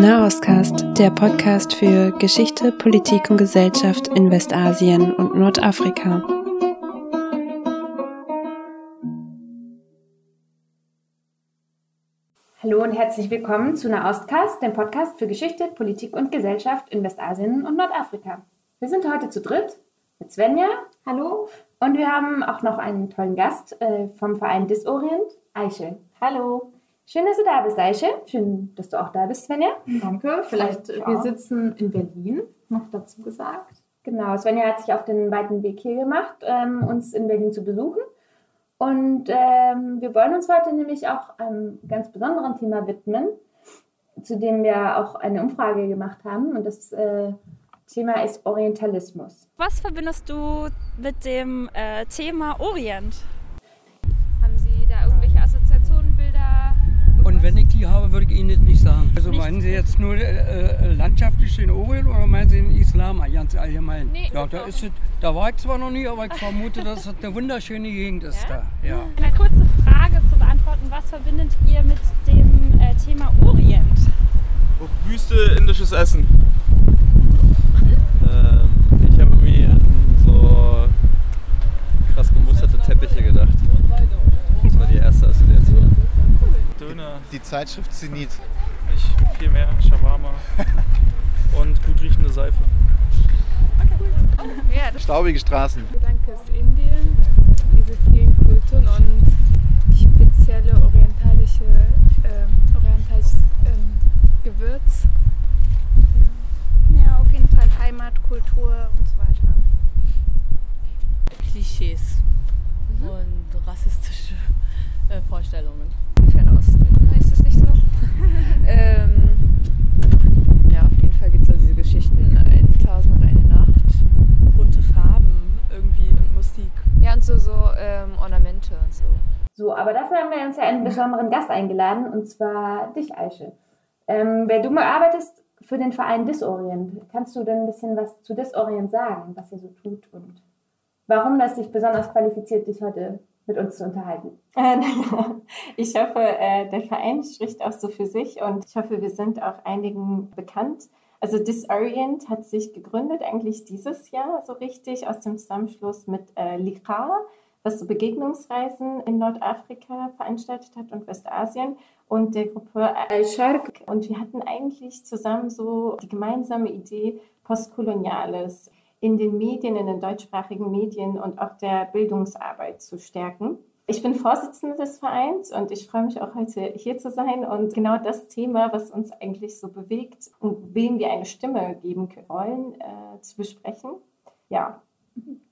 Nahostcast, der Podcast für Geschichte, Politik und Gesellschaft in Westasien und Nordafrika. Hallo und herzlich willkommen zu Nahostcast, dem Podcast für Geschichte, Politik und Gesellschaft in Westasien und Nordafrika. Wir sind heute zu dritt mit Svenja. Hallo. Und wir haben auch noch einen tollen Gast äh, vom Verein Disorient, Eichel. Hallo. Schön, dass du da bist, Eiche. Schön, dass du auch da bist, Svenja. Danke. Vielleicht, ja. wir sitzen in Berlin, noch dazu gesagt. Genau, Svenja hat sich auf den weiten Weg hier gemacht, ähm, uns in Berlin zu besuchen. Und ähm, wir wollen uns heute nämlich auch einem ganz besonderen Thema widmen, zu dem wir auch eine Umfrage gemacht haben. Und das äh, Thema ist Orientalismus. Was verbindest du mit dem äh, Thema Orient? Die habe, würde ich Ihnen das nicht sagen. Also nicht meinen Sie jetzt nur äh, äh landschaftlich den Orient oder meinen Sie den Islam ganz allgemein? Nee, ja, da, ist es, da war ich zwar noch nie, aber ich vermute, dass es eine wunderschöne Gegend ist ja? da. Ja. Eine kurze Frage zu beantworten. Was verbindet ihr mit dem äh, Thema Orient? Wüste, indisches Essen. ähm, ich habe irgendwie an so krass gemusterte Teppiche gedacht. Das war die erste Assoziation. Döner. Die Zeitschrift Zenit. Ich viel mehr, Shawarma und gut riechende Seife. Okay. Ja, Staubige Straßen. Gedanke ist Indien, diese vielen Kulturen und spezielle orientalische, äh, orientalisches äh, Gewürz. Ja. ja, auf jeden Fall Heimatkultur und so weiter. Klischees mhm. und rassistische äh, Vorstellungen. Fernost. Ist das nicht so? ähm, ja, auf jeden Fall gibt es da diese Geschichten in Tausend und eine Nacht. Bunte Farben irgendwie und Musik. Ja, und so, so ähm, Ornamente und so. So, aber ja einen besonderen Gast eingeladen, und zwar dich, Aische. Ähm, wer du mal arbeitest für den Verein Disorient, kannst du denn ein bisschen was zu Disorient sagen, was ihr so tut und warum das dich besonders qualifiziert, dich heute mit uns zu unterhalten. Ich hoffe, äh, der Verein spricht auch so für sich und ich hoffe, wir sind auch einigen bekannt. Also Disorient hat sich gegründet eigentlich dieses Jahr so richtig aus dem Zusammenschluss mit äh, LICRA, was so Begegnungsreisen in Nordafrika veranstaltet hat und Westasien und der Gruppe Al-Sharq. Und wir hatten eigentlich zusammen so die gemeinsame Idee Postkoloniales in den Medien, in den deutschsprachigen Medien und auch der Bildungsarbeit zu stärken. Ich bin Vorsitzende des Vereins und ich freue mich auch heute hier zu sein und genau das Thema, was uns eigentlich so bewegt und wem wir eine Stimme geben wollen, äh, zu besprechen. Ja.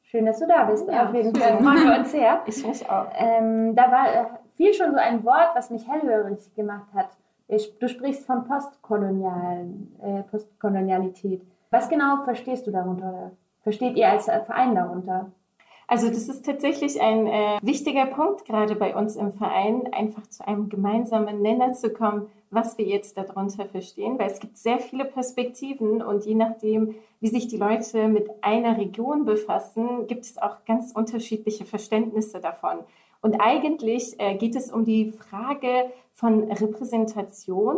Schön, dass du da bist. Ja, Auf jeden Fall freuen wir uns sehr. Ich mich auch. Ähm, da war äh, viel schon so ein Wort, was mich hellhörig gemacht hat. Ich, du sprichst von Postkolonialen, äh, Postkolonialität. Was genau verstehst du darunter oder versteht ihr als Verein darunter? Also das ist tatsächlich ein äh, wichtiger Punkt, gerade bei uns im Verein, einfach zu einem gemeinsamen Nenner zu kommen, was wir jetzt darunter verstehen, weil es gibt sehr viele Perspektiven und je nachdem, wie sich die Leute mit einer Region befassen, gibt es auch ganz unterschiedliche Verständnisse davon. Und eigentlich äh, geht es um die Frage von Repräsentation,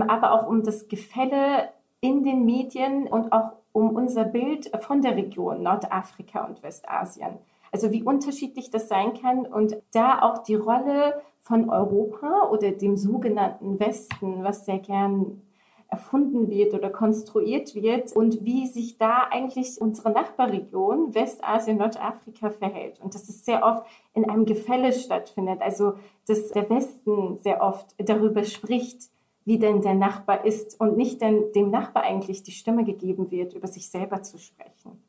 aber auch um das Gefälle in den Medien und auch um unser Bild von der Region Nordafrika und Westasien. Also wie unterschiedlich das sein kann und da auch die Rolle von Europa oder dem sogenannten Westen, was sehr gern erfunden wird oder konstruiert wird und wie sich da eigentlich unsere Nachbarregion Westasien, Nordafrika verhält. Und dass es sehr oft in einem Gefälle stattfindet. Also dass der Westen sehr oft darüber spricht, wie denn der Nachbar ist und nicht denn dem Nachbar eigentlich die Stimme gegeben wird, über sich selber zu sprechen.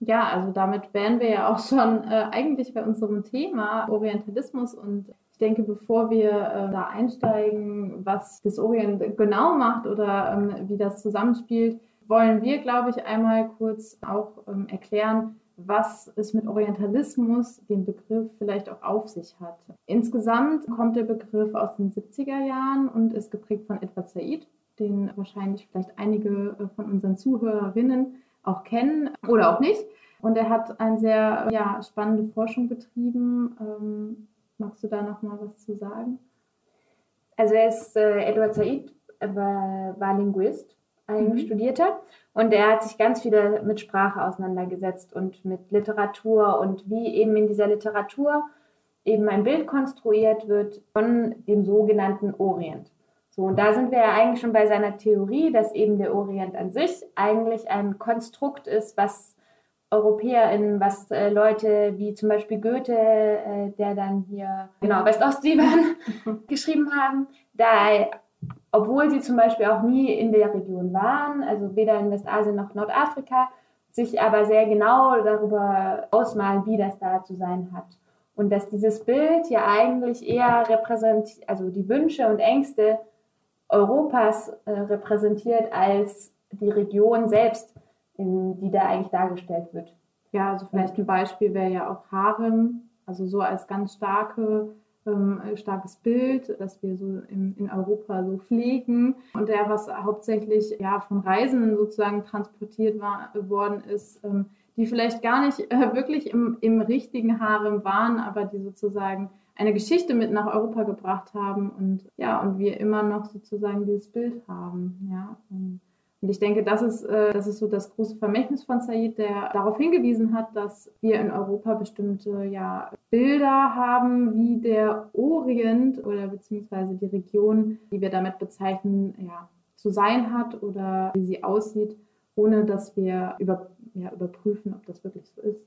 Ja, also damit wären wir ja auch schon äh, eigentlich bei unserem Thema Orientalismus und ich denke, bevor wir äh, da einsteigen, was das Orient genau macht oder ähm, wie das zusammenspielt, wollen wir, glaube ich, einmal kurz auch ähm, erklären, was es mit Orientalismus, dem Begriff, vielleicht auch auf sich hat. Insgesamt kommt der Begriff aus den 70er Jahren und ist geprägt von Edward Said, den wahrscheinlich vielleicht einige äh, von unseren Zuhörerinnen auch kennen oder auch nicht. Und er hat eine sehr ja, spannende Forschung betrieben. Ähm, magst du da noch mal was zu sagen? Also er ist, äh, Edward Said war, war Linguist, eigentlich mhm. studierter. Und er hat sich ganz viel mit Sprache auseinandergesetzt und mit Literatur und wie eben in dieser Literatur eben ein Bild konstruiert wird von dem sogenannten Orient. So, und da sind wir ja eigentlich schon bei seiner Theorie, dass eben der Orient an sich eigentlich ein Konstrukt ist, was EuropäerInnen, was äh, Leute wie zum Beispiel Goethe, äh, der dann hier genau West-Ost-Siebern geschrieben haben, da, obwohl sie zum Beispiel auch nie in der Region waren, also weder in Westasien noch Nordafrika, sich aber sehr genau darüber ausmalen, wie das da zu sein hat. Und dass dieses Bild ja eigentlich eher repräsentiert, also die Wünsche und Ängste Europas äh, repräsentiert als die Region selbst, in, die da eigentlich dargestellt wird. Ja, also vielleicht ein Beispiel wäre ja auch Harem, also so als ganz starke, ähm, starkes Bild, das wir so in, in Europa so pflegen und der, was hauptsächlich ja von Reisenden sozusagen transportiert war, worden ist, ähm, die vielleicht gar nicht äh, wirklich im, im richtigen Harem waren, aber die sozusagen eine Geschichte mit nach Europa gebracht haben und ja, und wir immer noch sozusagen dieses Bild haben, ja. Und, und ich denke, das ist, äh, das ist so das große Vermächtnis von Said, der darauf hingewiesen hat, dass wir in Europa bestimmte ja, Bilder haben, wie der Orient oder beziehungsweise die Region, die wir damit bezeichnen, ja, zu sein hat oder wie sie aussieht, ohne dass wir über, ja, überprüfen, ob das wirklich so ist.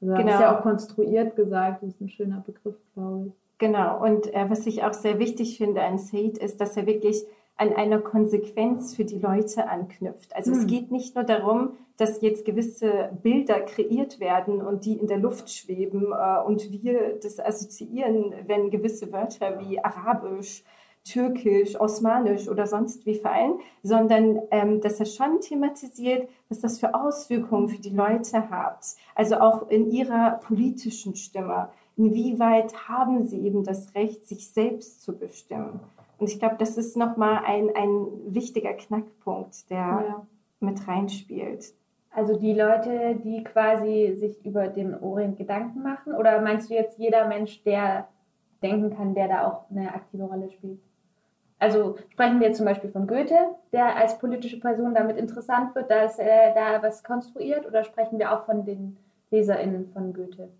Also genau. ist ja auch konstruiert gesagt, das ist ein schöner Begriff, glaube ich. Genau, und äh, was ich auch sehr wichtig finde an Said ist, dass er wirklich an einer Konsequenz für die Leute anknüpft. Also hm. es geht nicht nur darum, dass jetzt gewisse Bilder kreiert werden und die in der Luft schweben äh, und wir das assoziieren, wenn gewisse Wörter wie Arabisch, Türkisch, Osmanisch oder sonst wie fallen, sondern ähm, dass er schon thematisiert, was das für Auswirkungen für die Leute hat. Also auch in ihrer politischen Stimme. Inwieweit haben sie eben das Recht, sich selbst zu bestimmen? Und ich glaube, das ist nochmal ein, ein wichtiger Knackpunkt, der ja. mit reinspielt. Also die Leute, die quasi sich über den Orient Gedanken machen? Oder meinst du jetzt jeder Mensch, der denken kann, der da auch eine aktive Rolle spielt? Also sprechen wir zum Beispiel von Goethe, der als politische Person damit interessant wird, dass er da was konstruiert, oder sprechen wir auch von den LeserInnen von Goethe?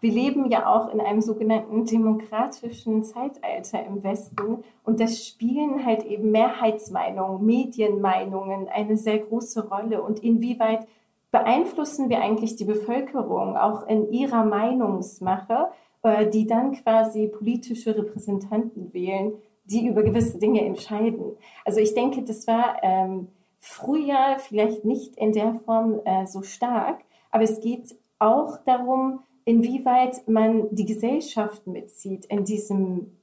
Wir leben ja auch in einem sogenannten demokratischen Zeitalter im Westen und das spielen halt eben Mehrheitsmeinungen, Medienmeinungen eine sehr große Rolle und inwieweit beeinflussen wir eigentlich die Bevölkerung auch in ihrer Meinungsmache, äh, die dann quasi politische Repräsentanten wählen, die über gewisse Dinge entscheiden. Also ich denke, das war ähm, früher vielleicht nicht in der Form äh, so stark, aber es geht auch darum, inwieweit man die Gesellschaft mitzieht in, diesem,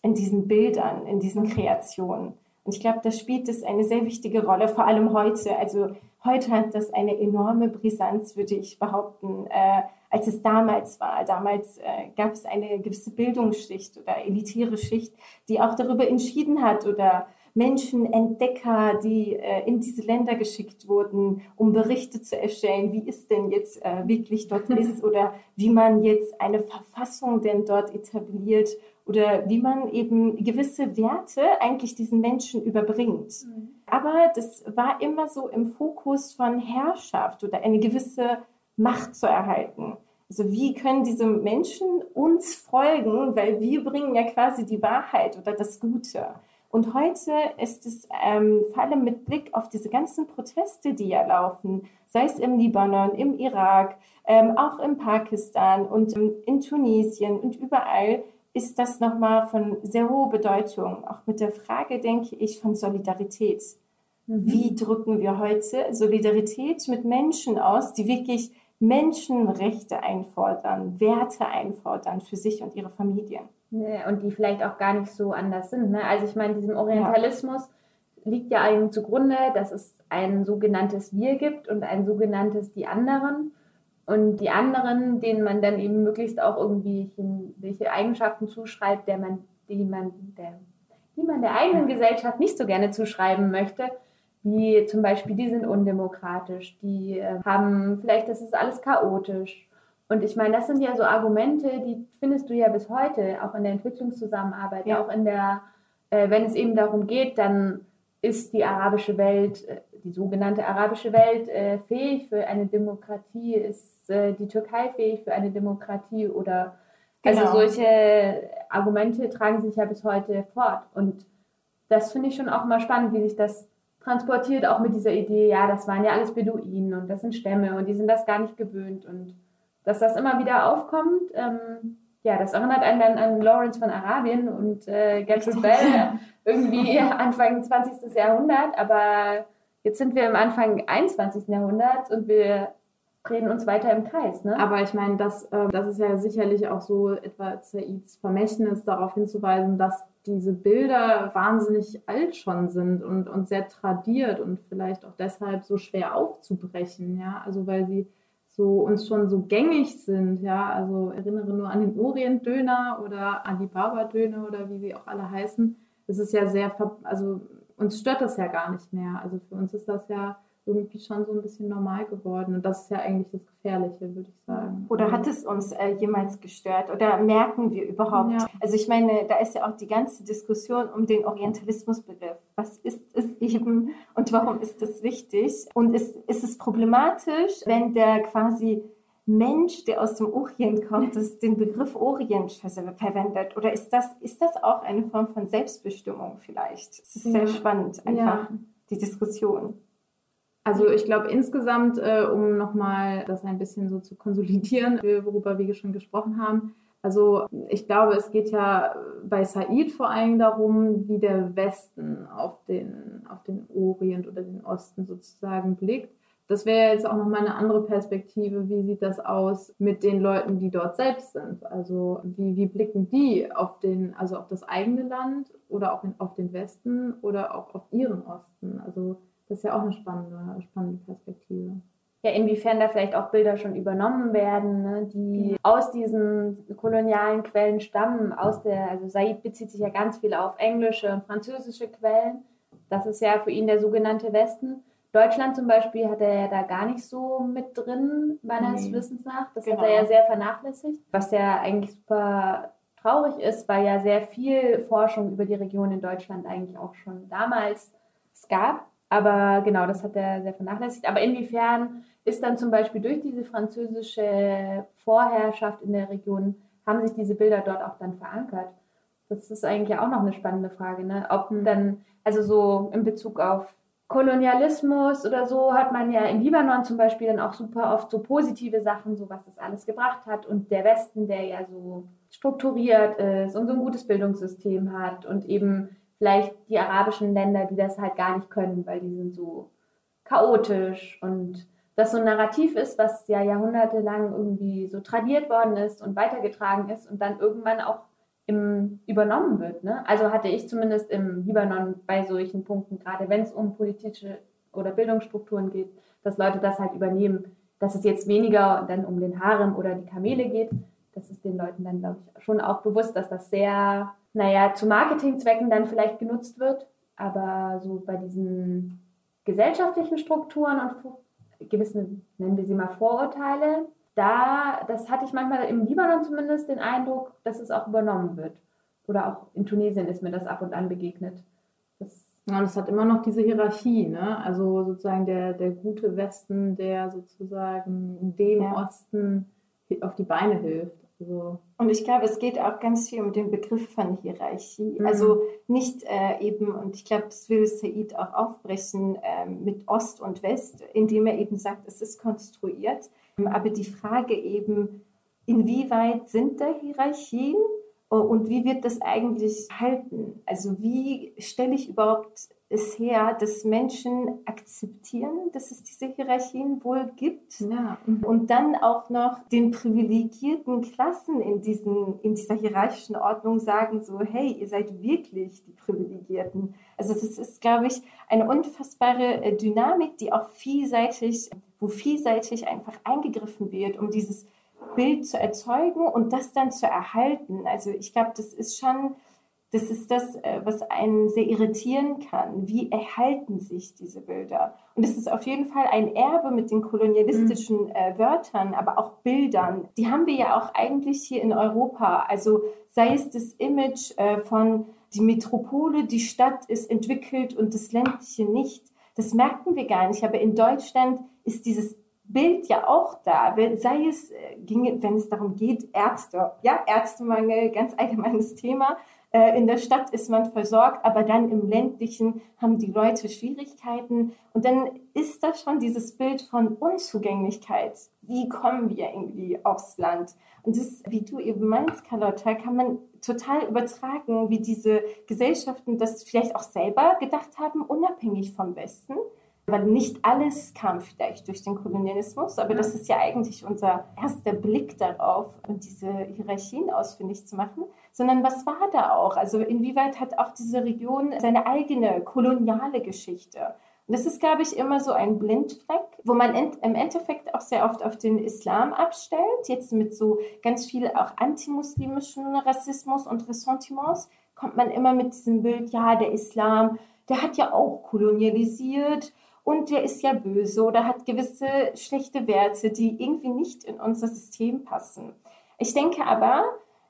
in diesen Bildern, in diesen Kreationen. Und ich glaube, da spielt das eine sehr wichtige Rolle, vor allem heute. Also heute hat das eine enorme Brisanz, würde ich behaupten, äh, als es damals war. Damals äh, gab es eine gewisse Bildungsschicht oder elitäre Schicht, die auch darüber entschieden hat oder Menschen, Entdecker, die äh, in diese Länder geschickt wurden, um Berichte zu erstellen, wie es denn jetzt äh, wirklich dort ist oder wie man jetzt eine Verfassung denn dort etabliert oder wie man eben gewisse Werte eigentlich diesen Menschen überbringt. Mhm. Aber das war immer so im Fokus von Herrschaft oder eine gewisse Macht zu erhalten. Also wie können diese Menschen uns folgen, weil wir bringen ja quasi die Wahrheit oder das Gute. Und heute ist es ähm, vor allem mit Blick auf diese ganzen Proteste, die ja laufen, sei es im Libanon, im Irak, ähm, auch in Pakistan und ähm, in Tunesien und überall, ist das nochmal von sehr hoher Bedeutung. Auch mit der Frage, denke ich, von Solidarität. Mhm. Wie drücken wir heute Solidarität mit Menschen aus, die wirklich Menschenrechte einfordern, Werte einfordern für sich und ihre Familien? Und die vielleicht auch gar nicht so anders sind. Ne? Also ich meine, diesem Orientalismus ja. liegt ja eigentlich zugrunde, dass es ein sogenanntes Wir gibt und ein sogenanntes Die anderen. Und die anderen, denen man dann eben möglichst auch irgendwie welche Eigenschaften zuschreibt, der man, die, man, der, die man der eigenen Gesellschaft nicht so gerne zuschreiben möchte, wie zum Beispiel, die sind undemokratisch, die äh, haben vielleicht, das ist alles chaotisch und ich meine, das sind ja so Argumente, die findest du ja bis heute, auch in der Entwicklungszusammenarbeit, ja. auch in der äh, wenn es eben darum geht, dann ist die arabische Welt, äh, die sogenannte arabische Welt, äh, fähig für eine Demokratie, ist äh, die Türkei fähig für eine Demokratie oder also Genau. solche Argumente tragen sich ja bis heute fort. Und das finde ich schon auch mal spannend, wie sich das transportiert, auch mit dieser Idee, ja, das waren ja alles Beduinen und das sind Stämme und die sind das gar nicht gewöhnt. Und dass das immer wieder aufkommt, ähm, ja, das erinnert einen dann an Lawrence von Arabien und äh, Gertrude Bell irgendwie Anfang 20. Jahrhundert, aber jetzt sind wir im Anfang 21. Jahrhundert und wir drehen uns weiter im Kreis. Ne? Aber ich meine, das, äh, das ist ja sicherlich auch so etwa Saids Vermächtnis, darauf hinzuweisen, dass diese Bilder wahnsinnig alt schon sind und, und sehr tradiert und vielleicht auch deshalb so schwer aufzubrechen, ja, also weil sie so uns schon so gängig sind, ja, also erinnere nur an den Orientdöner oder an die Barberdöner oder wie sie auch alle heißen. Es ist ja sehr, also uns stört das ja gar nicht mehr. Also für uns ist das ja irgendwie schon so ein bisschen normal geworden. Und das ist ja eigentlich das Gefährliche, würde ich sagen. Oder hat es uns äh, jemals gestört? Oder merken wir überhaupt? Ja. Also ich meine, da ist ja auch die ganze Diskussion um den Orientalismusbegriff. Was ist es eben und warum ist es wichtig? Und ist, ist es problematisch, wenn der quasi Mensch, der aus dem Orient kommt, das den Begriff Orient ver- verwendet? Oder ist das, ist das auch eine Form von Selbstbestimmung vielleicht? Es ist sehr Ja. spannend, einfach Ja. die Diskussion. Also ich glaube insgesamt, äh, um nochmal das ein bisschen so zu konsolidieren, worüber wir schon gesprochen haben. Also ich glaube, es geht ja bei Said vor allem darum, wie der Westen auf den, auf den Orient oder den Osten sozusagen blickt. Das wäre jetzt auch nochmal eine andere Perspektive. Wie sieht das aus mit den Leuten, die dort selbst sind? Also wie, wie blicken die auf den, also auf das eigene Land oder auch auf den Westen oder auch auf ihren Osten? Also das ist ja auch eine spannende, spannende Perspektive. ja, inwiefern da vielleicht auch Bilder schon übernommen werden, ne, die aus diesen kolonialen Quellen stammen, aus der, also Said bezieht sich ja ganz viel auf englische und französische Quellen. Das ist ja für ihn der sogenannte Westen. Deutschland zum Beispiel hat er ja da gar nicht so mit drin, meines Nee. Wissens nach. Das Genau. hat er ja sehr vernachlässigt, was ja eigentlich super traurig ist, weil ja sehr viel Forschung über die Region in Deutschland eigentlich auch schon damals es gab. Aber genau, das hat er sehr vernachlässigt. Aber inwiefern ist dann zum Beispiel durch diese französische Vorherrschaft in der Region, haben sich diese Bilder dort auch dann verankert? Das ist eigentlich ja auch noch eine spannende Frage, ne? Ob dann, also so in Bezug auf Kolonialismus oder so hat man ja im Libanon zum Beispiel dann auch super oft so positive Sachen, so was das alles gebracht hat und der Westen, der ja so strukturiert ist und so ein gutes Bildungssystem hat und eben vielleicht die arabischen Länder, die das halt gar nicht können, weil die sind so chaotisch und das so ein Narrativ ist, was ja jahrhundertelang irgendwie so tradiert worden ist und weitergetragen ist und dann irgendwann auch im, übernommen wird. Ne? Also hatte ich zumindest im Libanon bei solchen Punkten, gerade wenn es um politische oder Bildungsstrukturen geht, dass Leute das halt übernehmen, dass es jetzt weniger dann um den Harem oder die Kamele geht. Das ist den Leuten dann, glaube ich, schon auch bewusst, dass das sehr, naja, zu Marketingzwecken dann vielleicht genutzt wird. Aber so bei diesen gesellschaftlichen Strukturen und gewissen, nennen wir sie mal Vorurteile, da, das hatte ich manchmal im Libanon zumindest den Eindruck, dass es auch übernommen wird. Oder auch in Tunesien ist mir das ab und an begegnet. Das, Ja, und es hat immer noch diese Hierarchie, ne? Also sozusagen der, der gute Westen, der sozusagen dem Ja. Osten auf die Beine hilft. Also, Und ich glaube, es geht auch ganz viel um den Begriff von Hierarchie. Mhm. Also nicht äh, eben, und ich glaube, das will Said auch aufbrechen ähm, mit Ost und West, indem er eben sagt, es ist konstruiert. Aber die Frage eben, inwieweit sind da Hierarchien Oh, und wie wird das eigentlich halten? Also wie stelle ich überhaupt es her, dass Menschen akzeptieren, dass es diese Hierarchien wohl gibt ja. und dann auch noch den privilegierten Klassen in, diesen, in dieser hierarchischen Ordnung sagen, so, hey, ihr seid wirklich die Privilegierten. Also das ist, glaube ich, eine unfassbare äh, Dynamik, die auch vielseitig, wo vielseitig einfach eingegriffen wird, um dieses Bild zu erzeugen und das dann zu erhalten. Also ich glaube, das ist schon, das ist das, äh, was einen sehr irritieren kann. Wie erhalten sich diese Bilder? Und es ist auf jeden Fall ein Erbe mit den kolonialistischen äh, Wörtern, aber auch Bildern. Die haben wir ja auch eigentlich hier in Europa. Also sei es das Image äh, von die Metropole, die Stadt ist entwickelt und das ländliche nicht. Das merken wir gar nicht. Aber in Deutschland ist dieses Bild ja auch da, sei es, äh, wenn es darum geht, Ärzte, ja, Ärztemangel, ganz allgemeines Thema, in der Stadt ist man versorgt, aber dann im ländlichen haben die Leute Schwierigkeiten. Und dann ist da schon dieses Bild von Unzugänglichkeit. Wie kommen wir irgendwie aufs Land? Und das, wie du eben meinst, Carlotta, kann man total übertragen, wie diese Gesellschaften das vielleicht auch selber gedacht haben, unabhängig vom Westen. Weil nicht alles kam vielleicht durch den Kolonialismus, aber das ist ja eigentlich unser erster Blick darauf, diese Hierarchien ausfindig zu machen, sondern was war da auch? Also inwieweit hat auch diese Region seine eigene koloniale Geschichte? Und das ist, glaube ich, immer so ein Blindfleck, wo man im Endeffekt auch sehr oft auf den Islam abstellt, jetzt mit so ganz viel auch antimuslimischen Rassismus und Ressentiments, kommt man immer mit diesem Bild, ja, der Islam, der hat ja auch kolonialisiert und der ist ja böse oder hat gewisse schlechte Werte, die irgendwie nicht in unser System passen. Ich denke aber,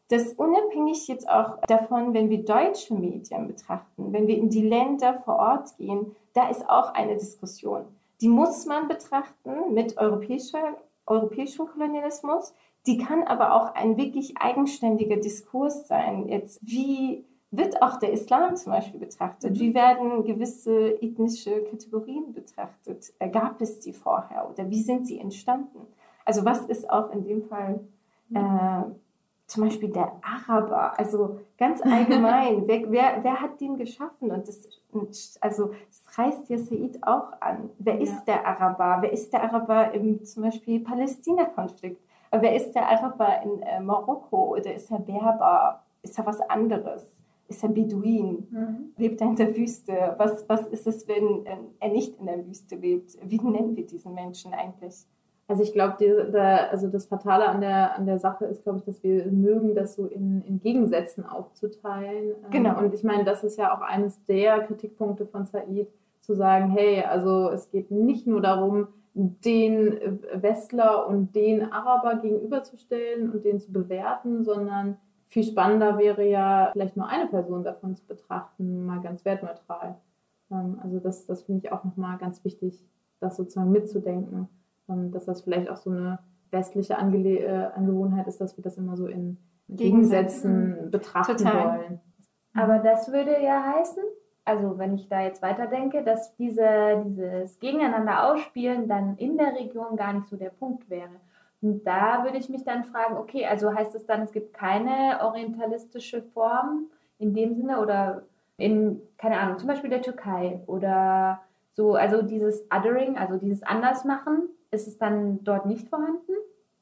dass unabhängig jetzt auch davon, wenn wir deutsche Medien betrachten, wenn wir in die Länder vor Ort gehen, da ist auch eine Diskussion. Die muss man betrachten mit europäischer, europäischem Kolonialismus. Die kann aber auch ein wirklich eigenständiger Diskurs sein. Jetzt, wie wird auch der Islam zum Beispiel betrachtet? Mhm. Wie werden gewisse ethnische Kategorien betrachtet? Äh, gab es die vorher oder wie sind sie entstanden? Also was ist auch in dem Fall mhm. äh, zum Beispiel der Araber? Also ganz allgemein, wer, wer, wer, hat den geschaffen? Und das, also das reißt ja Said auch an. Wer ist ja. der Araber? Wer ist der Araber im zum Beispiel Palästina-Konflikt? Wer ist der Araber in äh, Marokko oder ist er Berber? Ist er was anderes? Ist er Beduin, mhm. lebt er in der Wüste. Was, was ist es, wenn er nicht in der Wüste lebt? Wie nennen wir diesen Menschen eigentlich? Also ich glaube, also das Fatale an der, an der Sache ist, glaube ich, dass wir mögen, das so in, in Gegensätzen aufzuteilen. Ähm, genau. Und ich meine, das ist ja auch eines der Kritikpunkte von Said, zu sagen, hey, also es geht nicht nur darum, den Westler und den Araber gegenüberzustellen und den zu bewerten, sondern viel spannender wäre ja, vielleicht nur eine Person davon zu betrachten, mal ganz wertneutral. Ähm, also das, das finde ich auch nochmal ganz wichtig, das sozusagen mitzudenken, ähm, dass das vielleicht auch so eine westliche Ange äh, Angewohnheit ist, dass wir das immer so in Gegensätzen betrachten Total. wollen. Aber das würde ja heißen, also wenn ich da jetzt weiterdenke, dass diese, dieses Gegeneinander ausspielen dann in der Region gar nicht so der Punkt wäre. Und da würde ich mich dann fragen, okay, also heißt es dann, es gibt keine orientalistische Form in dem Sinne oder in, keine Ahnung, zum Beispiel der Türkei oder so, also dieses Othering, also dieses Andersmachen, ist es dann dort nicht vorhanden?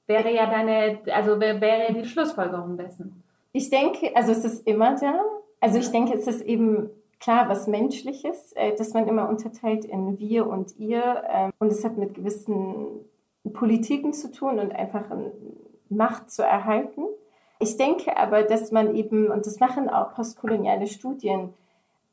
Wäre ja deine, also wäre die Schlussfolgerung dessen. Ich denke, also es ist immer da. Also ich denke, es ist eben klar was Menschliches, äh, dass man immer unterteilt in wir und ihr. Ähm, und es hat mit gewissen Politiken zu tun und einfach Macht zu erhalten. Ich denke aber, dass man eben, und das machen auch postkoloniale Studien,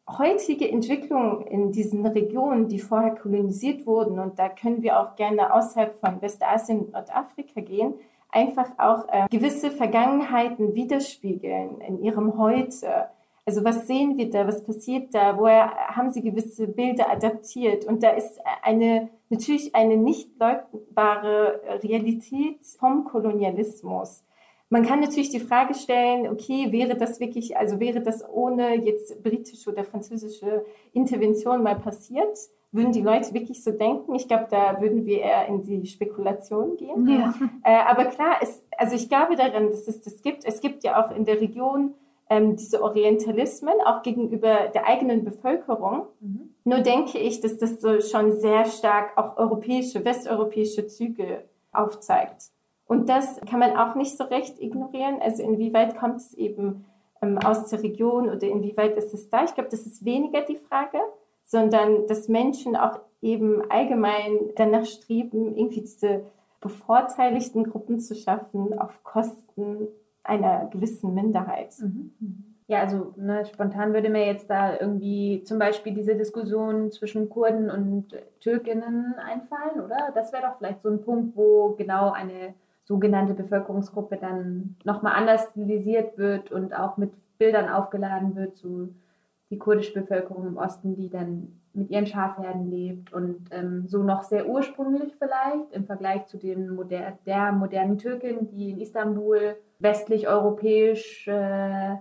heutige Entwicklungen in diesen Regionen, die vorher kolonisiert wurden, und da können wir auch gerne außerhalb von Westasien und Nordafrika gehen, einfach auch äh, gewisse Vergangenheiten widerspiegeln in ihrem Heute. Also was sehen wir da, was passiert da, woher haben sie gewisse Bilder adaptiert? Und da ist eine natürlich eine nicht leugnbare Realität vom Kolonialismus. Man kann natürlich die Frage stellen, okay, wäre das wirklich, also wäre das ohne jetzt britische oder französische Intervention mal passiert? Würden die Leute wirklich so denken? Ich glaube, da würden wir eher in die Spekulation gehen. Ja. Äh, aber klar, es, also ich glaube daran, dass es das gibt. Es gibt ja auch in der Region ähm, diese Orientalismen, auch gegenüber der eigenen Bevölkerung. Mhm. Nur denke ich, dass das so schon sehr stark auch europäische, westeuropäische Züge aufzeigt. Und das kann man auch nicht so recht ignorieren. Also inwieweit kommt es eben ähm, aus der Region oder inwieweit ist es da? Ich glaube, das ist weniger die Frage, sondern dass Menschen auch eben allgemein danach streben, irgendwie diese bevorteiligten Gruppen zu schaffen auf Kosten einer gewissen Minderheit. Mhm. Ja, also ne, spontan würde mir jetzt da irgendwie zum Beispiel diese Diskussion zwischen Kurden und Türkinnen einfallen, oder? Das wäre doch vielleicht so ein Punkt, wo genau eine sogenannte Bevölkerungsgruppe dann nochmal anders stilisiert wird und auch mit Bildern aufgeladen wird, so die kurdische Bevölkerung im Osten, die dann mit ihren Schafherden lebt und ähm, so noch sehr ursprünglich vielleicht im Vergleich zu den moder der modernen Türkin, die in Istanbul westlich-europäisch äh,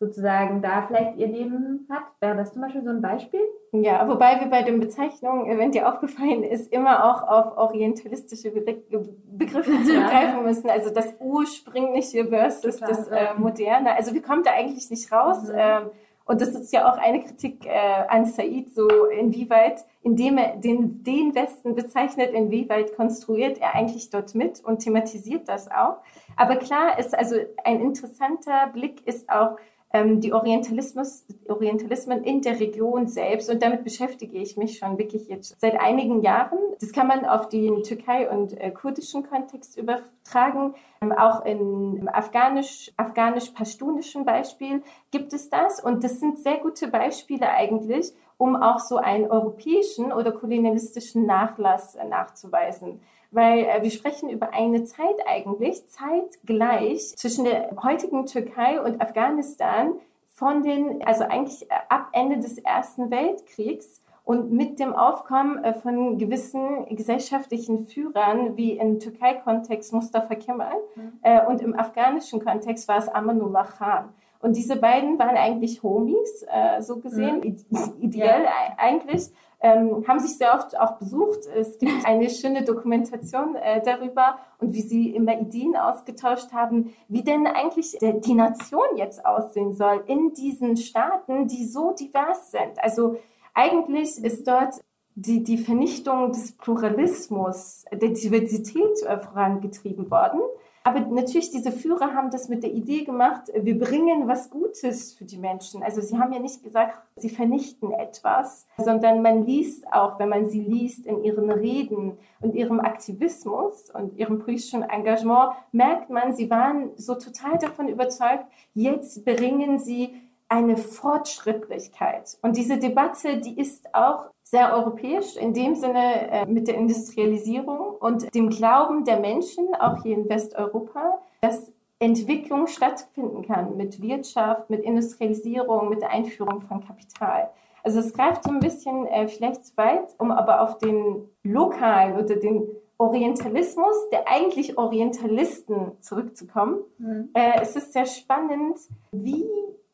sozusagen da vielleicht ihr Leben hat. Wäre das zum Beispiel so ein Beispiel? Ja, wobei wir bei den Bezeichnungen, wenn dir aufgefallen ist, immer auch auf orientalistische Begriffe zurückgreifen müssen. Also das ursprüngliche versus Total, das äh, moderne. Also wir kommen da eigentlich nicht raus. Mhm. Ähm, und das ist ja auch eine Kritik äh, an Said, so inwieweit, indem er den, den Westen bezeichnet, inwieweit konstruiert er eigentlich dort mit und thematisiert das auch. Aber klar ist also ein interessanter Blick ist auch ähm, die Orientalismus, Orientalismen in der Region selbst. Und damit beschäftige ich mich schon wirklich jetzt seit einigen Jahren. Das kann man auf den Türkei- und äh, kurdischen Kontext übertragen. Ähm, auch in afghanisch, afghanisch-pashtunischen Beispiel gibt es das. Und das sind sehr gute Beispiele eigentlich, um auch so einen europäischen oder kolonialistischen Nachlass äh, nachzuweisen weil äh, wir sprechen über eine Zeit eigentlich, zeitgleich zwischen der heutigen Türkei und Afghanistan von den, also eigentlich äh, ab Ende des Ersten Weltkriegs und mit dem Aufkommen von gewissen gesellschaftlichen Führern, wie im Türkei-Kontext Mustafa Kemal mhm. äh, und im afghanischen Kontext war es Amanullah Khan. Und diese beiden waren eigentlich Homies, äh, so gesehen, mhm. ideell ja. eigentlich ähm, haben sich sehr oft auch besucht. Es gibt eine schöne Dokumentation äh, darüber und wie sie immer Ideen ausgetauscht haben, wie denn eigentlich die Nation jetzt aussehen soll in diesen Staaten, die so divers sind. Also eigentlich ist dort die, die Vernichtung des Pluralismus, der Diversität äh, vorangetrieben worden. Aber natürlich, diese Führer haben das mit der Idee gemacht, wir bringen was Gutes für die Menschen. Also sie haben ja nicht gesagt, sie vernichten etwas, sondern man liest auch, wenn man sie liest in ihren Reden und ihrem Aktivismus und ihrem politischen Engagement, merkt man, sie waren so total davon überzeugt, jetzt bringen sie eine Fortschrittlichkeit. Und diese Debatte, die ist auch sehr europäisch, in dem Sinne äh, mit der Industrialisierung und dem Glauben der Menschen, auch hier in Westeuropa, dass Entwicklung stattfinden kann mit Wirtschaft, mit Industrialisierung, mit der Einführung von Kapital. Also es greift so ein bisschen äh, vielleicht zu weit, um aber auf den lokalen oder den Orientalismus der eigentlich Orientalisten zurückzukommen. Mhm. Äh, es ist sehr spannend, wie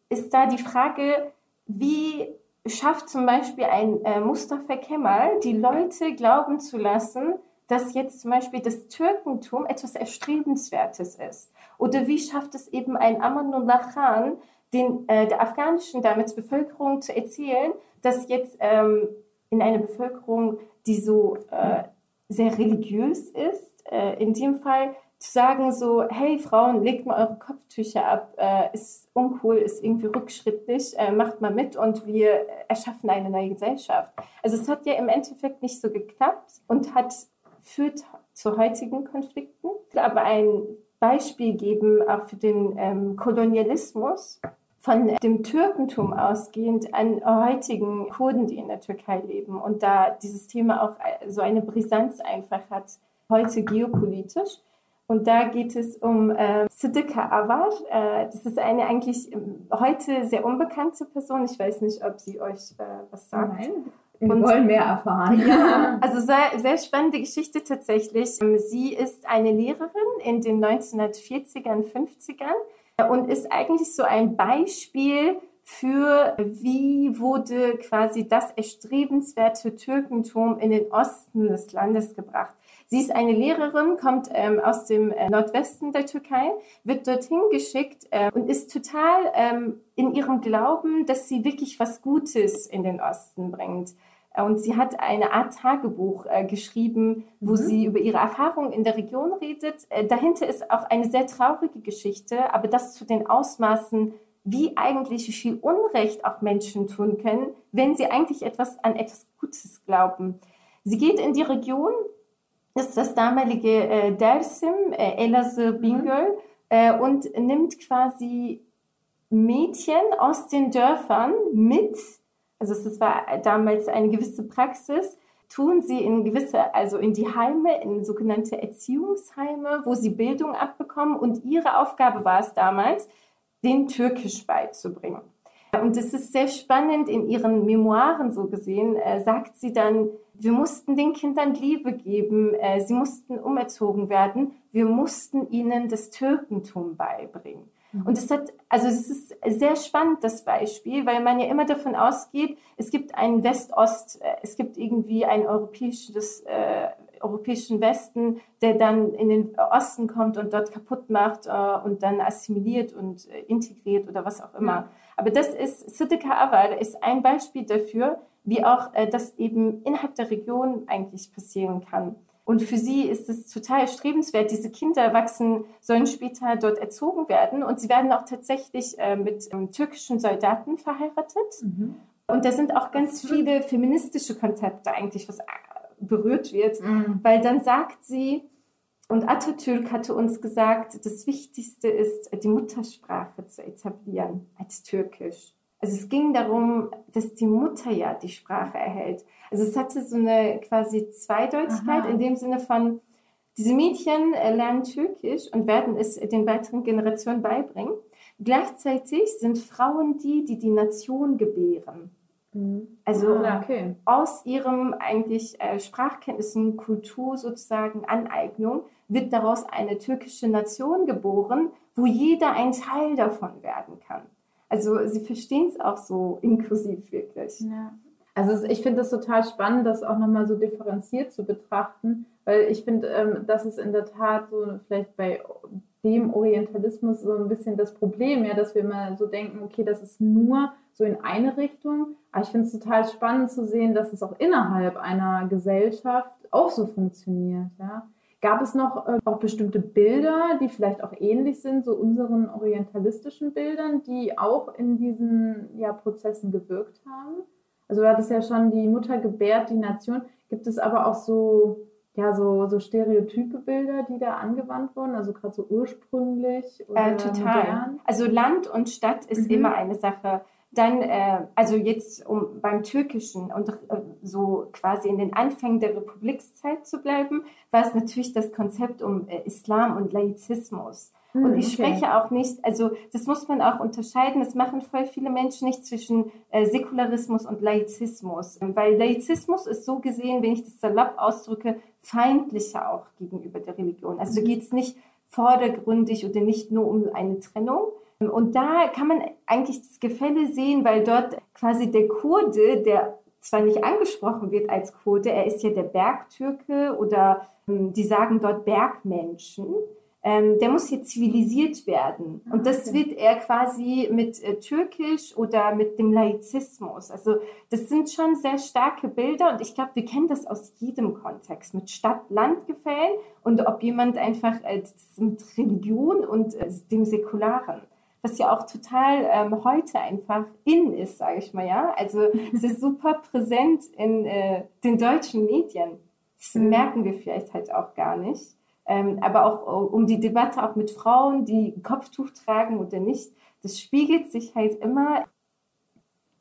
ist da die Frage, wie schafft zum Beispiel ein äh, Mustafa Kemal, die Leute glauben zu lassen, dass jetzt zum Beispiel das Türkentum etwas Erstrebenswertes ist? Oder wie schafft es eben ein Amanullah Khan, den, äh, der afghanischen damals Bevölkerung zu erzählen, dass jetzt ähm, in einer Bevölkerung, die so äh, sehr religiös ist, äh, in dem Fall zu sagen so, hey Frauen, legt mal eure Kopftücher ab, äh, ist uncool, ist irgendwie rückschrittlich, äh, macht mal mit und wir erschaffen eine neue Gesellschaft. Also es hat ja im Endeffekt nicht so geklappt und hat führt zu heutigen Konflikten. Aber ein Beispiel geben auch für den ähm, Kolonialismus von dem Türkentum ausgehend an heutigen Kurden, die in der Türkei leben und da dieses Thema auch äh, so eine Brisanz einfach hat, heute geopolitisch. Und da geht es um äh, Siddiqa Awar. Äh, das ist eine eigentlich ähm, heute sehr unbekannte Person. Ich weiß nicht, ob sie euch äh, was sagt. Nein. Wir und, wollen mehr erfahren. Ja, also sehr, sehr spannende Geschichte tatsächlich. Ähm, sie ist eine Lehrerin in den 1940ern, 50ern und ist eigentlich so ein Beispiel für wie wurde quasi das erstrebenswerte Türkentum in den Osten des Landes gebracht. Sie ist eine Lehrerin, kommt ähm, aus dem äh, Nordwesten der Türkei, wird dorthin geschickt äh, und ist total ähm, in ihrem Glauben, dass sie wirklich was Gutes in den Osten bringt. Und sie hat eine Art Tagebuch äh, geschrieben, wo mhm. sie über ihre Erfahrungen in der Region redet. Äh, dahinter ist auch eine sehr traurige Geschichte, aber das zu den Ausmaßen, wie eigentlich, wie viel Unrecht auch Menschen tun können, wenn sie eigentlich etwas an etwas Gutes glauben. Sie geht in die Region, ist das damalige äh, Dersim, äh, Elazığ Bingöl, äh, und nimmt quasi Mädchen aus den Dörfern mit, also es war damals eine gewisse Praxis, tun sie in gewisse, also in die Heime, in sogenannte Erziehungsheime, wo sie Bildung abbekommen. Und ihre Aufgabe war es damals, den Türkisch beizubringen. Und es ist sehr spannend, in ihren Memoiren so gesehen, äh, sagt sie dann, wir mussten den Kindern Liebe geben, äh, sie mussten umerzogen werden, wir mussten ihnen das Türkentum beibringen. Mhm. Und es hat, also es ist sehr spannend, das Beispiel, weil man ja immer davon ausgeht, es gibt einen West-Ost, äh, es gibt irgendwie ein europäisches, äh, europäischen Westen, der dann in den Osten kommt und dort kaputt macht äh, und dann assimiliert und äh, integriert oder was auch immer. Ja. Aber das ist, Siddiqa Awal ist ein Beispiel dafür, wie auch äh, das eben innerhalb der Region eigentlich passieren kann. Und für sie ist es total strebenswert. Diese Kinder wachsen, sollen später dort erzogen werden und sie werden auch tatsächlich äh, mit ähm, türkischen Soldaten verheiratet. Mhm. Und da sind auch ganz viele feministische Konzepte eigentlich, was äh, berührt wird, mhm. weil dann sagt sie, und Atatürk hatte uns gesagt, das Wichtigste ist, die Muttersprache zu etablieren als Türkisch. Also es ging darum, dass die Mutter ja die Sprache erhält. Also es hatte so eine quasi Zweideutigkeit Aha. in dem Sinne von, diese Mädchen lernen Türkisch und werden es den weiteren Generationen beibringen. Gleichzeitig sind Frauen die, die die Nation gebären. Mhm. Also ah, okay. aus ihrem eigentlich äh, Sprachkenntnissen, Kultur sozusagen, Aneignung, wird daraus eine türkische Nation geboren, wo jeder ein Teil davon werden kann. Also sie verstehen es auch so inklusiv wirklich. Ja. Also ich finde das total spannend, das auch nochmal so differenziert zu betrachten, weil ich finde, ähm, das ist in der Tat so vielleicht bei dem Orientalismus so ein bisschen das Problem, ja, dass wir immer so denken, okay, das ist nur so in eine Richtung. Aber ich finde es total spannend zu sehen, dass es auch innerhalb einer Gesellschaft auch so funktioniert, ja. Gab es noch äh, auch bestimmte Bilder, die vielleicht auch ähnlich sind, so unseren orientalistischen Bildern, die auch in diesen ja, Prozessen gewirkt haben? Also du hattest ja schon die Mutter gebärt, die Nation. Gibt es aber auch so, ja, so, so stereotype Bilder, die da angewandt wurden? Also gerade so ursprünglich oder äh, Total. Modern? Also Land und Stadt ist mhm. immer eine Sache. Dann, äh, also jetzt um beim Türkischen und äh, so quasi in den Anfängen der Republikszeit zu bleiben, war es natürlich das Konzept um äh, Islam und Laizismus. Hm, und ich okay. spreche auch nicht, also das muss man auch unterscheiden, das machen voll viele Menschen nicht zwischen äh, Säkularismus und Laizismus. Weil Laizismus ist so gesehen, wenn ich das salopp ausdrücke, feindlicher auch gegenüber der Religion. Also mhm. geht es nicht vordergründig oder nicht nur um eine Trennung, und da kann man eigentlich das Gefälle sehen, weil dort quasi der Kurde, der zwar nicht angesprochen wird als Kurde, er ist ja der Bergtürke oder ähm, die sagen dort Bergmenschen, ähm, der muss hier zivilisiert werden. Und das wird er quasi mit äh, Türkisch oder mit dem Laizismus. Also das sind schon sehr starke Bilder und ich glaube, wir kennen das aus jedem Kontext mit Stadt-Land-Gefällen und ob jemand einfach äh, mit Religion und äh, dem Säkularen was ja auch total ähm, heute einfach in ist, sage ich mal, ja. Also es ist super präsent in äh, den deutschen Medien. Das mhm. merken wir vielleicht halt auch gar nicht. Ähm, aber auch äh, um die Debatte auch mit Frauen, die Kopftuch tragen oder nicht, das spiegelt sich halt immer.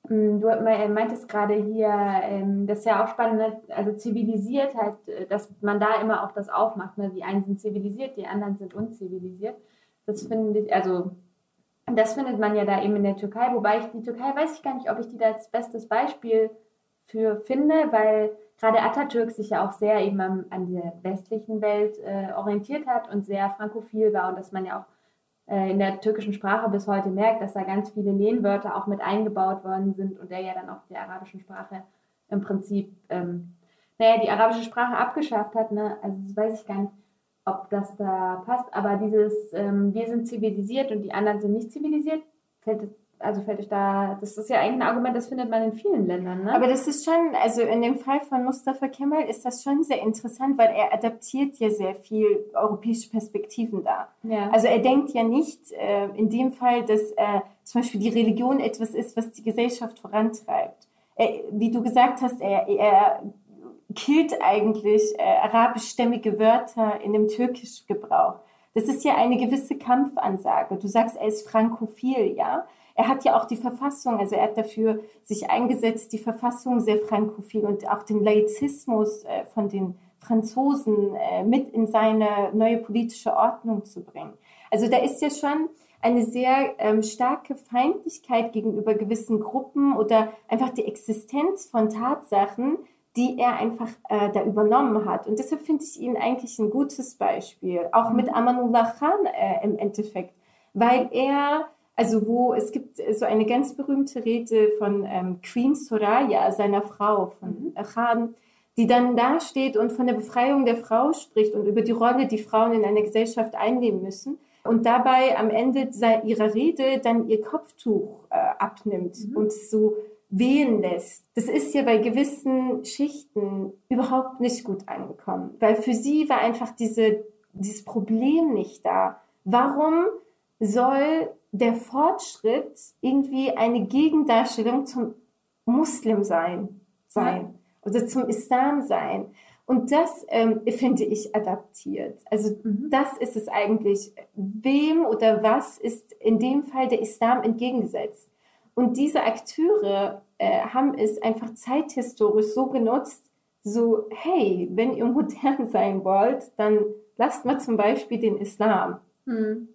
Mm, du äh, meintest gerade hier, ähm, das ist ja auch spannend, ne? also zivilisiert halt, äh, dass man da immer auch das aufmacht. Ne? Die einen sind zivilisiert, die anderen sind unzivilisiert. Das finde ich, also das findet man ja da eben in der Türkei, wobei ich die Türkei weiß ich gar nicht, ob ich die da als bestes Beispiel für finde, weil gerade Atatürk sich ja auch sehr eben an, an der westlichen Welt äh, orientiert hat und sehr frankophil war und dass man ja auch äh, in der türkischen Sprache bis heute merkt, dass da ganz viele Lehnwörter auch mit eingebaut worden sind und der ja dann auch der arabischen Sprache im Prinzip, ähm, naja, die arabische Sprache abgeschafft hat, ne? also das weiß ich gar nicht ob das da passt. Aber dieses, ähm, wir sind zivilisiert und die anderen sind nicht zivilisiert, fällt, also fällt euch da, das ist ja eigentlich ein Argument, das findet man in vielen Ländern. Ne? Aber das ist schon, also in dem Fall von Mustafa Kemal ist das schon sehr interessant, weil er adaptiert ja sehr viel europäische Perspektiven da. Ja. Also er denkt ja nicht äh, in dem Fall, dass äh, zum Beispiel die Religion etwas ist, was die Gesellschaft vorantreibt. Er, wie du gesagt hast, er, er killt eigentlich äh, arabischstämmige Wörter in dem Türkischgebrauch. Das ist ja eine gewisse Kampfansage. Du sagst, er ist frankophil, ja? Er hat ja auch die Verfassung, also er hat dafür sich eingesetzt, die Verfassung sehr frankophil und auch den Laizismus äh, von den Franzosen äh, mit in seine neue politische Ordnung zu bringen. Also da ist ja schon, eine sehr ähm, starke Feindlichkeit gegenüber gewissen Gruppen oder einfach die Existenz von Tatsachen, die er einfach äh, da übernommen hat. Und deshalb finde ich ihn eigentlich ein gutes Beispiel, auch mit mhm. Amanullah Khan äh, im Endeffekt, weil er, also wo es gibt so eine ganz berühmte Rede von ähm, Queen Soraya, seiner Frau von mhm. Khan, die dann da steht und von der Befreiung der Frau spricht und über die Rolle, die Frauen in einer Gesellschaft einnehmen müssen und dabei am Ende ihrer Rede dann ihr Kopftuch äh, abnimmt mhm. und so wehen lässt. Das ist ja bei gewissen Schichten überhaupt nicht gut angekommen, weil für sie war einfach diese, dieses Problem nicht da. Warum soll der Fortschritt irgendwie eine Gegendarstellung zum Muslim sein? sein? Oder zum Islam sein. Und das ähm, finde ich adaptiert. Also mhm. das ist es eigentlich. Wem oder was ist in dem Fall der Islam entgegengesetzt? Und diese Akteure äh, haben es einfach zeithistorisch so genutzt, so, hey, wenn ihr modern sein wollt, dann lasst mal zum Beispiel den Islam. Mhm.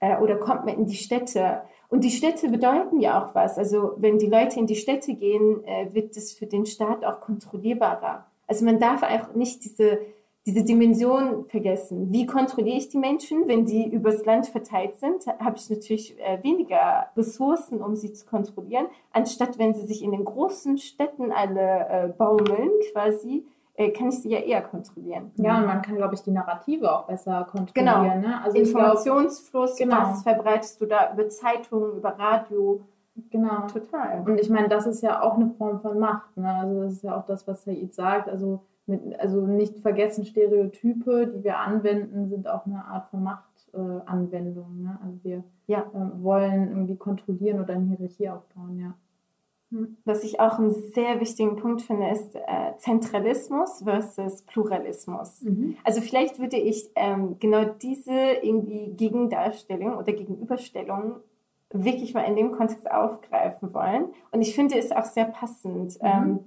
Äh, oder kommt mal in die Städte. Und die Städte bedeuten ja auch was. Also wenn die Leute in die Städte gehen, äh, wird es für den Staat auch kontrollierbarer. Also man darf auch nicht diese, diese Dimension vergessen. Wie kontrolliere ich die Menschen? Wenn die übers Land verteilt sind, habe ich natürlich äh, weniger Ressourcen, um sie zu kontrollieren, anstatt wenn sie sich in den großen Städten alle äh, baumeln quasi äh, kann ich sie ja eher kontrollieren. Ja, und man kann, glaube ich, die Narrative auch besser kontrollieren. Genau. Ne? Also Informationsfluss, glaub, genau. was verbreitest du da über Zeitungen, über Radio? Genau. Total. Und ich meine, das ist ja auch eine Form von Macht. Ne? Also das ist ja auch das, was Said sagt. Also, mit, also nicht vergessen, Stereotype, die wir anwenden, sind auch eine Art von Machtanwendung. Äh, ne? Also wir ja. äh, wollen irgendwie kontrollieren oder eine Hierarchie aufbauen, ja. Was ich auch einen sehr wichtigen Punkt finde, ist äh, Zentralismus versus Pluralismus. Mhm. Also vielleicht würde ich ähm, genau diese irgendwie Gegendarstellung oder Gegenüberstellung wirklich mal in dem Kontext aufgreifen wollen. Und ich finde es auch sehr passend, mhm. ähm,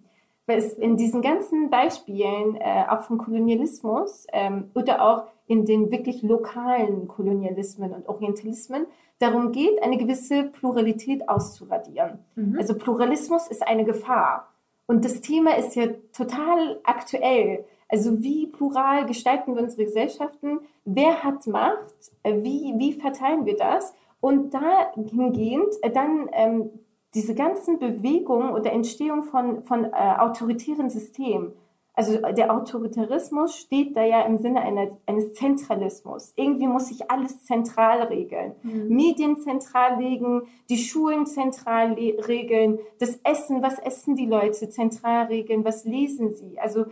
in diesen ganzen Beispielen, äh, auch vom Kolonialismus ähm, oder auch in den wirklich lokalen Kolonialismen und Orientalismen, darum geht, eine gewisse Pluralität auszuradieren. Mhm. Also Pluralismus ist eine Gefahr. Und das Thema ist ja total aktuell. Also wie plural gestalten wir unsere Gesellschaften? Wer hat Macht? Wie, wie verteilen wir das? Und dahingehend äh, dann ähm, diese ganzen Bewegungen oder Entstehung von, von äh, autoritären Systemen also der Autoritarismus steht da ja im Sinne eines, eines Zentralismus. Irgendwie muss sich alles zentral regeln. Mhm. Medien zentral legen, die Schulen zentral regeln, das Essen, was essen die Leute zentral regeln, was lesen sie. Also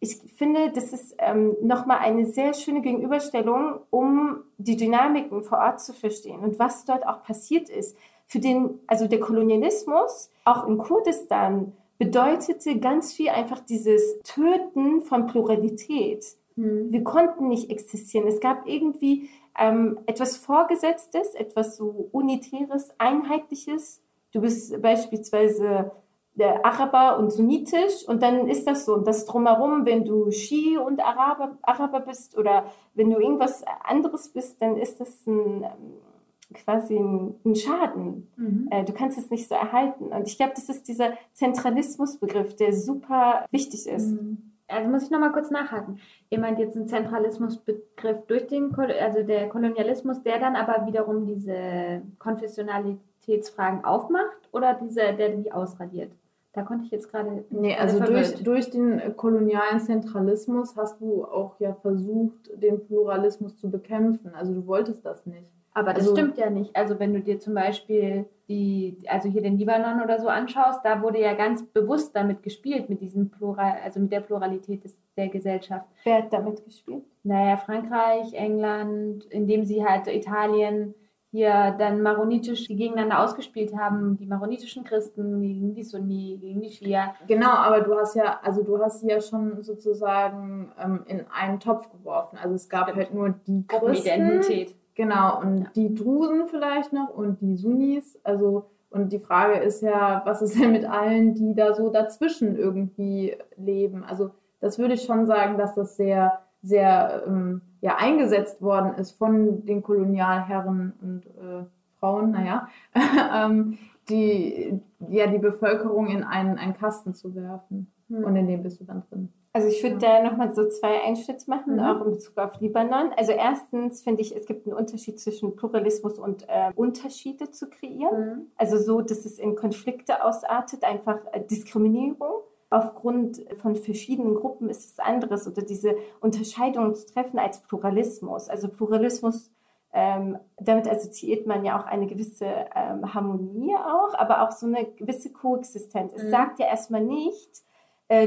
ich finde, das ist ähm, nochmal eine sehr schöne Gegenüberstellung, um die Dynamiken vor Ort zu verstehen und was dort auch passiert ist. Für den, also der Kolonialismus, auch in Kurdistan, bedeutete ganz viel einfach dieses Töten von Pluralität. Mhm. Wir konnten nicht existieren. Es gab irgendwie ähm, etwas Vorgesetztes, etwas so Unitäres, Einheitliches. Du bist beispielsweise der Araber und Sunnitisch und dann ist das so. Und das drumherum, wenn du Ski und Araber, Araber bist oder wenn du irgendwas anderes bist, dann ist das ein ähm, quasi ein, Schaden. Mhm. Äh, du kannst es nicht so erhalten. Und ich glaube, das ist dieser Zentralismusbegriff, der super wichtig ist. Mhm. Also muss ich nochmal kurz nachhaken. Ihr meint jetzt einen Zentralismusbegriff durch den, also der Kolonialismus, der dann aber wiederum diese Konfessionalitätsfragen aufmacht oder dieser, der die ausradiert? Da konnte ich jetzt gerade. Nee, also durch, durch den kolonialen Zentralismus hast du auch ja versucht, den Pluralismus zu bekämpfen. Also du wolltest das nicht. Aber das also, stimmt ja nicht. Also wenn du dir zum Beispiel die, also hier den Libanon oder so anschaust, da wurde ja ganz bewusst damit gespielt, mit diesem Plural, also mit der Pluralität des, der Gesellschaft. Wer hat damit gespielt? Naja, Frankreich, England, indem sie halt Italien hier dann maronitisch die gegeneinander ausgespielt haben, die maronitischen Christen gegen die Sunni, gegen die Shia. Genau, aber du hast ja, also du hast sie ja schon sozusagen ähm, in einen Topf geworfen. Also es gab halt nur die Christen. Identität Genau, und die Drusen vielleicht noch und die Sunnis. Also, und die Frage ist ja, was ist denn mit allen, die da so dazwischen irgendwie leben? Also, das würde ich schon sagen, dass das sehr sehr ähm, ja, eingesetzt worden ist von den Kolonialherren und äh, Frauen, naja, ähm, die, ja, die Bevölkerung in einen, einen Kasten zu werfen. Mhm. Und in dem bist du dann drin. Also ich würde ja. da nochmal so zwei Einschnitte machen, mhm. auch in Bezug auf Libanon. Also erstens finde ich, es gibt einen Unterschied zwischen Pluralismus und äh, Unterschiede zu kreieren. Mhm. Also so, dass es in Konflikte ausartet, einfach äh, Diskriminierung. Aufgrund von verschiedenen Gruppen ist es anderes oder diese Unterscheidung zu treffen als Pluralismus. Also Pluralismus, ähm, damit assoziiert man ja auch eine gewisse ähm, Harmonie auch, aber auch so eine gewisse Koexistenz. Es mhm. sagt ja erstmal nicht,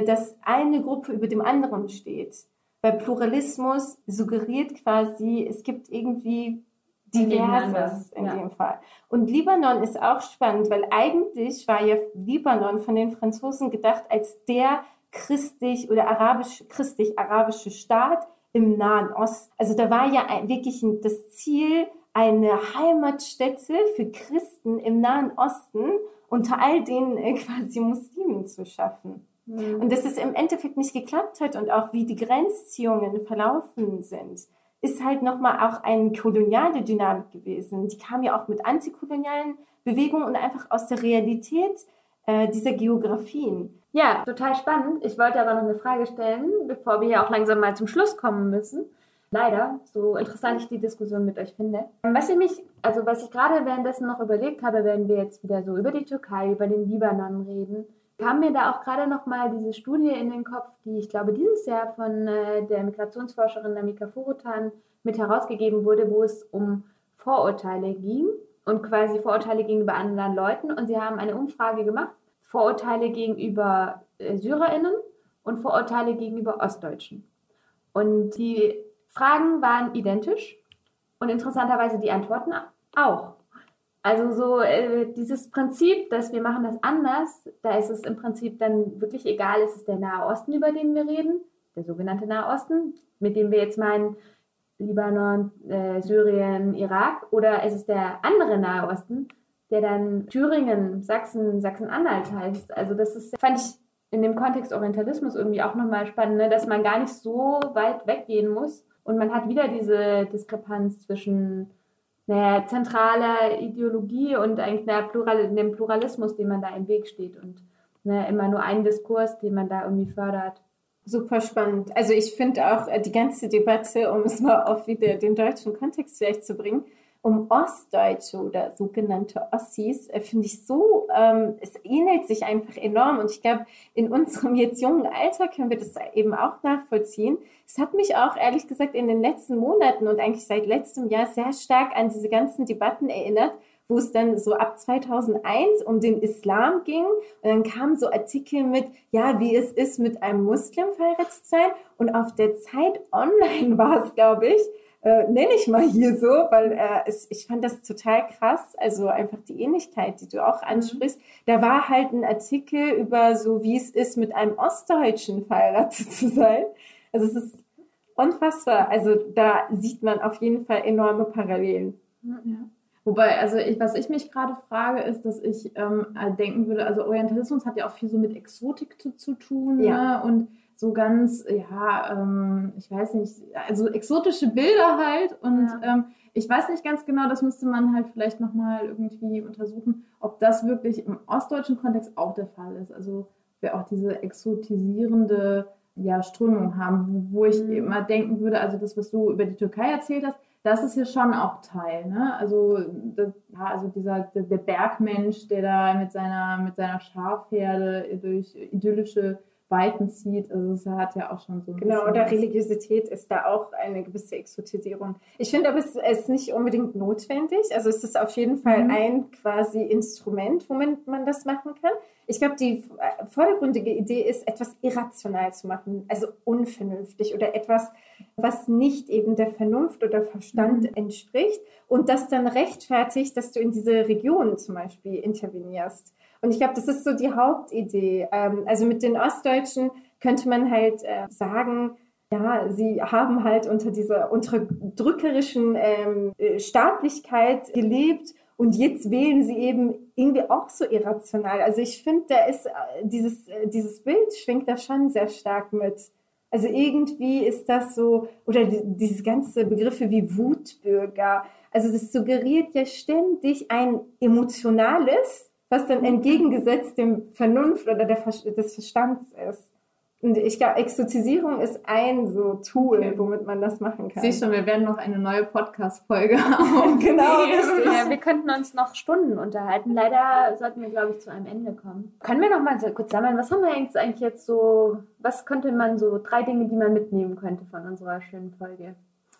dass eine Gruppe über dem anderen steht. Weil Pluralismus suggeriert quasi, es gibt irgendwie Diverses in ja. dem Fall. Und Libanon ist auch spannend, weil eigentlich war ja Libanon von den Franzosen gedacht als der christlich oder arabisch, christlich-arabische Staat im Nahen Osten. Also da war ja wirklich das Ziel, eine Heimatstätte für Christen im Nahen Osten unter all den äh, quasi Muslimen zu schaffen. Mhm. Und dass es im Endeffekt nicht geklappt hat und auch wie die Grenzziehungen verlaufen sind, ist halt nochmal auch eine koloniale Dynamik gewesen. Die kam ja auch mit antikolonialen Bewegungen und einfach aus der Realität äh, dieser Geografien. Ja, total spannend. Ich wollte aber noch eine Frage stellen, bevor wir hier auch langsam mal zum Schluss kommen müssen. Leider, so interessant ich die Diskussion mit euch finde. Was ich mich, also was ich gerade währenddessen noch überlegt habe, werden wir jetzt wieder so über die Türkei, über den Libanon reden kam mir da auch gerade noch mal diese Studie in den Kopf, die ich glaube dieses Jahr von äh, der Migrationsforscherin Namika Furutan mit herausgegeben wurde, wo es um Vorurteile ging und quasi Vorurteile gegenüber anderen Leuten. Und sie haben eine Umfrage gemacht, Vorurteile gegenüber äh, SyrerInnen und Vorurteile gegenüber Ostdeutschen. Und die Fragen waren identisch und interessanterweise die Antworten auch. Also so äh, dieses Prinzip, dass wir machen das anders, da ist es im Prinzip dann wirklich egal, ist es der Nahe Osten, über den wir reden, der sogenannte Nahe Osten, mit dem wir jetzt meinen Libanon, äh, Syrien, Irak, oder ist es der andere Nahe Osten, der dann Thüringen, Sachsen, Sachsen-Anhalt heißt. Also das ist, fand ich in dem Kontext Orientalismus irgendwie auch nochmal spannend, ne? dass man gar nicht so weit weggehen muss und man hat wieder diese Diskrepanz zwischen naja, zentraler Ideologie und eigentlich einer Plural, dem Pluralismus, dem man da im Weg steht und ne, immer nur einen Diskurs, den man da irgendwie fördert. Super spannend. Also ich finde auch äh, die ganze Debatte, um es mal auf wieder den deutschen Kontext vielleicht zu bringen, um Ostdeutsche oder sogenannte Ossis, äh, finde ich so, ähm, es ähnelt sich einfach enorm. Und ich glaube, in unserem jetzt jungen Alter können wir das eben auch nachvollziehen. Es hat mich auch ehrlich gesagt in den letzten Monaten und eigentlich seit letztem Jahr sehr stark an diese ganzen Debatten erinnert, wo es dann so ab 2001 um den Islam ging. Und dann kamen so Artikel mit, ja, wie es ist, mit einem Muslim verheiratet zu sein. Und auf der Zeit online war es, glaube ich, äh, nenne ich mal hier so, weil äh, es, ich fand das total krass. Also einfach die Ähnlichkeit, die du auch mhm. ansprichst. Da war halt ein Artikel über so, wie es ist, mit einem Ostdeutschen verheiratet zu sein. Also es ist unfassbar. Also da sieht man auf jeden Fall enorme Parallelen. Ja. Wobei, also ich, was ich mich gerade frage, ist, dass ich ähm, denken würde, also Orientalismus hat ja auch viel so mit Exotik zu, zu tun. Ja. Ne? Und so ganz, ja, ähm, ich weiß nicht, also exotische Bilder halt. Und ja. ähm, ich weiß nicht ganz genau, das müsste man halt vielleicht nochmal irgendwie untersuchen, ob das wirklich im ostdeutschen Kontext auch der Fall ist. Also wir auch diese exotisierende ja, Strömung haben, wo, ich mhm. immer denken würde, also das, was du über die Türkei erzählt hast, das ist hier schon auch Teil. Ne? Also, das, ja, also dieser der, der Bergmensch, der da mit seiner, mit seiner Schafherde durch idyllische Weiten zieht. Also es hat ja auch schon so. Genau, oder Religiosität ist da auch eine gewisse Exotisierung. Ich finde aber, es ist nicht unbedingt notwendig. Also es ist auf jeden Fall mhm. ein quasi Instrument, womit man das machen kann. Ich glaube, die vordergründige Idee ist, etwas irrational zu machen, also unvernünftig oder etwas, was nicht eben der Vernunft oder Verstand mhm. entspricht und das dann rechtfertigt, dass du in diese Region zum Beispiel intervenierst. Und ich glaube, das ist so die Hauptidee. Ähm, also mit den Ostdeutschen könnte man halt äh, sagen, ja, sie haben halt unter dieser unterdrückerischen ähm, äh, Staatlichkeit gelebt und jetzt wählen sie eben irgendwie auch so irrational. Also ich finde, da ist äh, dieses, dieses Bild schwingt da schon sehr stark mit. Also irgendwie ist das so, oder diese ganze Begriffe wie Wutbürger, also das suggeriert ja ständig ein emotionales, was dann entgegengesetzt dem Vernunft oder der, des Verstands ist. Und ich glaube, Exotizierung ist ein so Tool, okay. womit man das machen kann. Siehst du, wir werden noch eine neue Podcast-Folge haben. genau, richtig. Ja, wir könnten uns noch Stunden unterhalten. Leider sollten wir, glaube ich, zu einem Ende kommen. Können wir noch mal so kurz sammeln, was haben wir eigentlich jetzt so, was könnte man so, drei Dinge, die man mitnehmen könnte von unserer schönen Folge?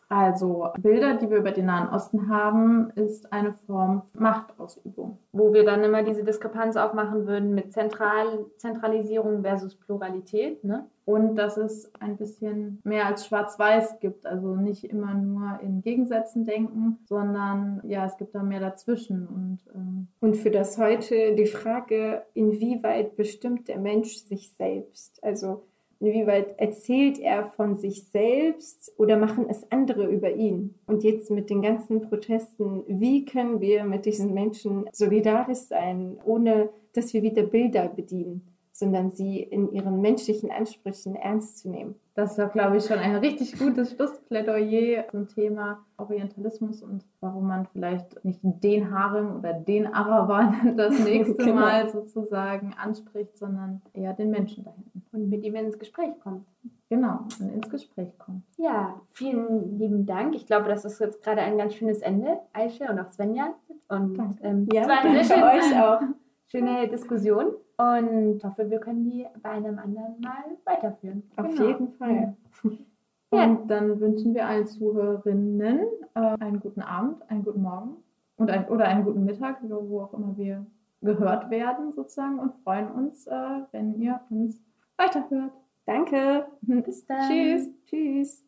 Also Bilder, die wir über den Nahen Osten haben, ist eine Form Machtausübung. Wo wir dann immer diese Diskrepanz aufmachen würden mit Zentral Zentralisierung versus Pluralität. Ne? Und dass es ein bisschen mehr als Schwarz-Weiß gibt. Also nicht immer nur in Gegensätzen denken, sondern ja, es gibt da mehr dazwischen. Und, ähm und für das heute die Frage, inwieweit bestimmt der Mensch sich selbst? Also Inwieweit erzählt er von sich selbst oder machen es andere über ihn? Und jetzt mit den ganzen Protesten, wie können wir mit diesen Menschen solidarisch sein, ohne dass wir wieder Bilder bedienen? sondern sie in ihren menschlichen Ansprüchen ernst zu nehmen. Das ist ja, glaube ich, schon ein richtig gutes Schlussplädoyer zum Thema Orientalismus und warum man vielleicht nicht den Harem oder den Araber das nächste genau. Mal sozusagen anspricht, sondern eher den Menschen da hinten. Und mit ihm ins Gespräch kommt. Genau, und ins Gespräch kommt. Ja, vielen lieben Dank. Ich glaube, das ist jetzt gerade ein ganz schönes Ende, Aische und auch Svenja. Und ähm, ja, war eine sehr euch auch. Schöne Diskussion. Und hoffe, wir können die bei einem anderen Mal weiterführen. Auf genau. jeden Fall. Und ja. dann wünschen wir allen Zuhörerinnen äh, einen guten Abend, einen guten Morgen und ein, oder einen guten Mittag, wo auch immer wir gehört werden sozusagen und freuen uns, äh, wenn ihr uns weiterhört. Danke. Bis dann. Tschüss. Tschüss.